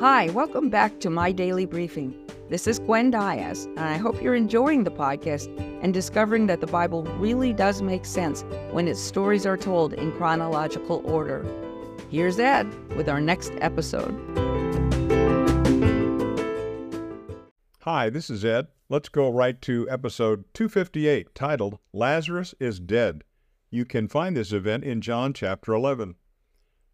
Hi, welcome back to My Daily Briefing. This is Gwen Diaz, and I hope you're enjoying the podcast and discovering that the Bible really does make sense when its stories are told in chronological order. Here's Ed with our next episode. Hi, this is Ed. Let's go right to episode 258 titled Lazarus is Dead. You can find this event in John chapter 11.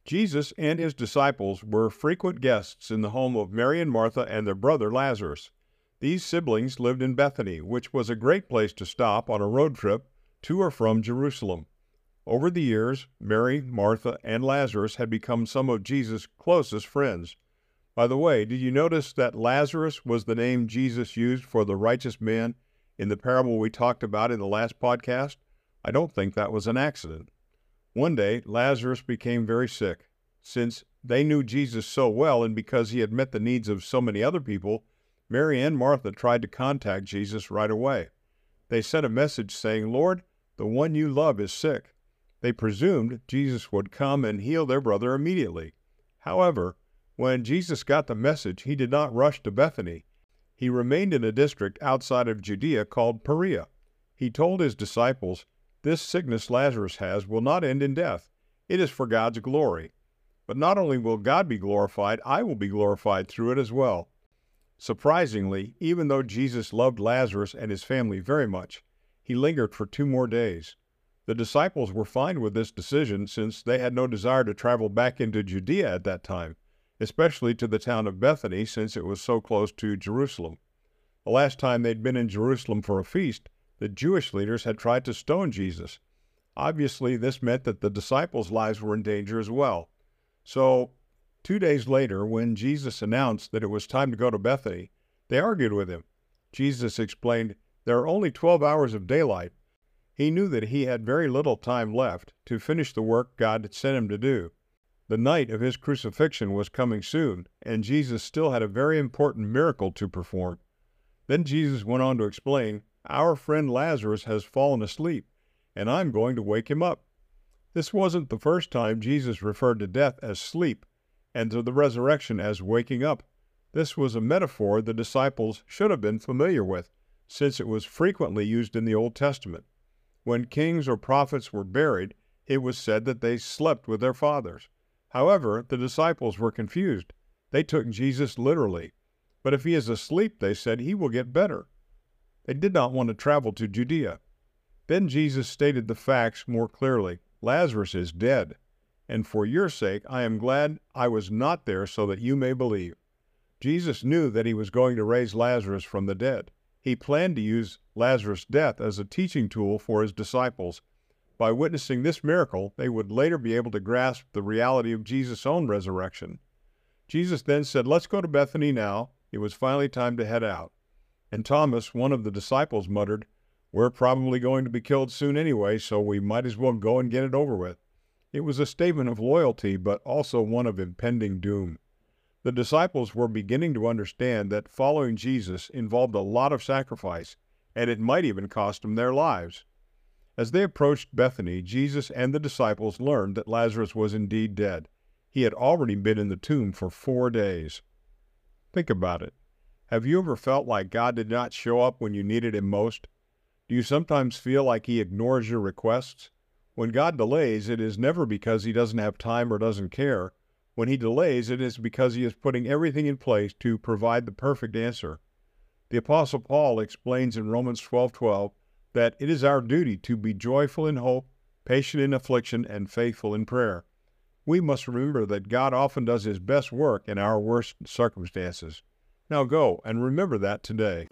Jesus and his disciples were frequent guests in the home of Mary and Martha and their brother Lazarus. These siblings lived in Bethany, which was a great place to stop on a road trip to or from Jerusalem. Over the years, Mary, Martha, and Lazarus had become some of Jesus' closest friends. By the way, did you notice that Lazarus was the name Jesus used for the righteous man in the parable we talked about in the last podcast? I don't think that was an accident. One day, Lazarus became very sick. Since they knew Jesus so well and because he had met the needs of so many other people, Mary and Martha tried to contact Jesus right away. They sent a message saying, Lord, the one you love is sick. They presumed Jesus would come and heal their brother immediately. However, when Jesus got the message, he did not rush to Bethany. He remained in a district outside of Judea called Perea. He told his disciples, this sickness Lazarus has will not end in death. It is for God's glory. But not only will God be glorified, I will be glorified through it as well. Surprisingly, even though Jesus loved Lazarus and his family very much, he lingered for two more days. The disciples were fine with this decision since they had no desire to travel back into Judea at that time, especially to the town of Bethany since it was so close to Jerusalem. The last time they'd been in Jerusalem for a feast, the Jewish leaders had tried to stone Jesus. Obviously, this meant that the disciples' lives were in danger as well. So, two days later, when Jesus announced that it was time to go to Bethany, they argued with him. Jesus explained, There are only 12 hours of daylight. He knew that he had very little time left to finish the work God had sent him to do. The night of his crucifixion was coming soon, and Jesus still had a very important miracle to perform. Then Jesus went on to explain our friend Lazarus has fallen asleep, and I'm going to wake him up. This wasn't the first time Jesus referred to death as sleep and to the resurrection as waking up. This was a metaphor the disciples should have been familiar with, since it was frequently used in the Old Testament. When kings or prophets were buried, it was said that they slept with their fathers. However, the disciples were confused. They took Jesus literally. But if he is asleep, they said, he will get better. They did not want to travel to Judea. Then Jesus stated the facts more clearly Lazarus is dead, and for your sake I am glad I was not there so that you may believe. Jesus knew that he was going to raise Lazarus from the dead. He planned to use Lazarus' death as a teaching tool for his disciples. By witnessing this miracle, they would later be able to grasp the reality of Jesus' own resurrection. Jesus then said, Let's go to Bethany now. It was finally time to head out. And Thomas, one of the disciples, muttered, We're probably going to be killed soon anyway, so we might as well go and get it over with. It was a statement of loyalty, but also one of impending doom. The disciples were beginning to understand that following Jesus involved a lot of sacrifice, and it might even cost them their lives. As they approached Bethany, Jesus and the disciples learned that Lazarus was indeed dead. He had already been in the tomb for four days. Think about it. Have you ever felt like God did not show up when you needed Him most? Do you sometimes feel like He ignores your requests? When God delays, it is never because He doesn't have time or doesn't care. When He delays, it is because He is putting everything in place to provide the perfect answer. The Apostle Paul explains in Romans 12:12 that it is our duty to be joyful in hope, patient in affliction, and faithful in prayer. We must remember that God often does His best work in our worst circumstances. Now go and remember that today.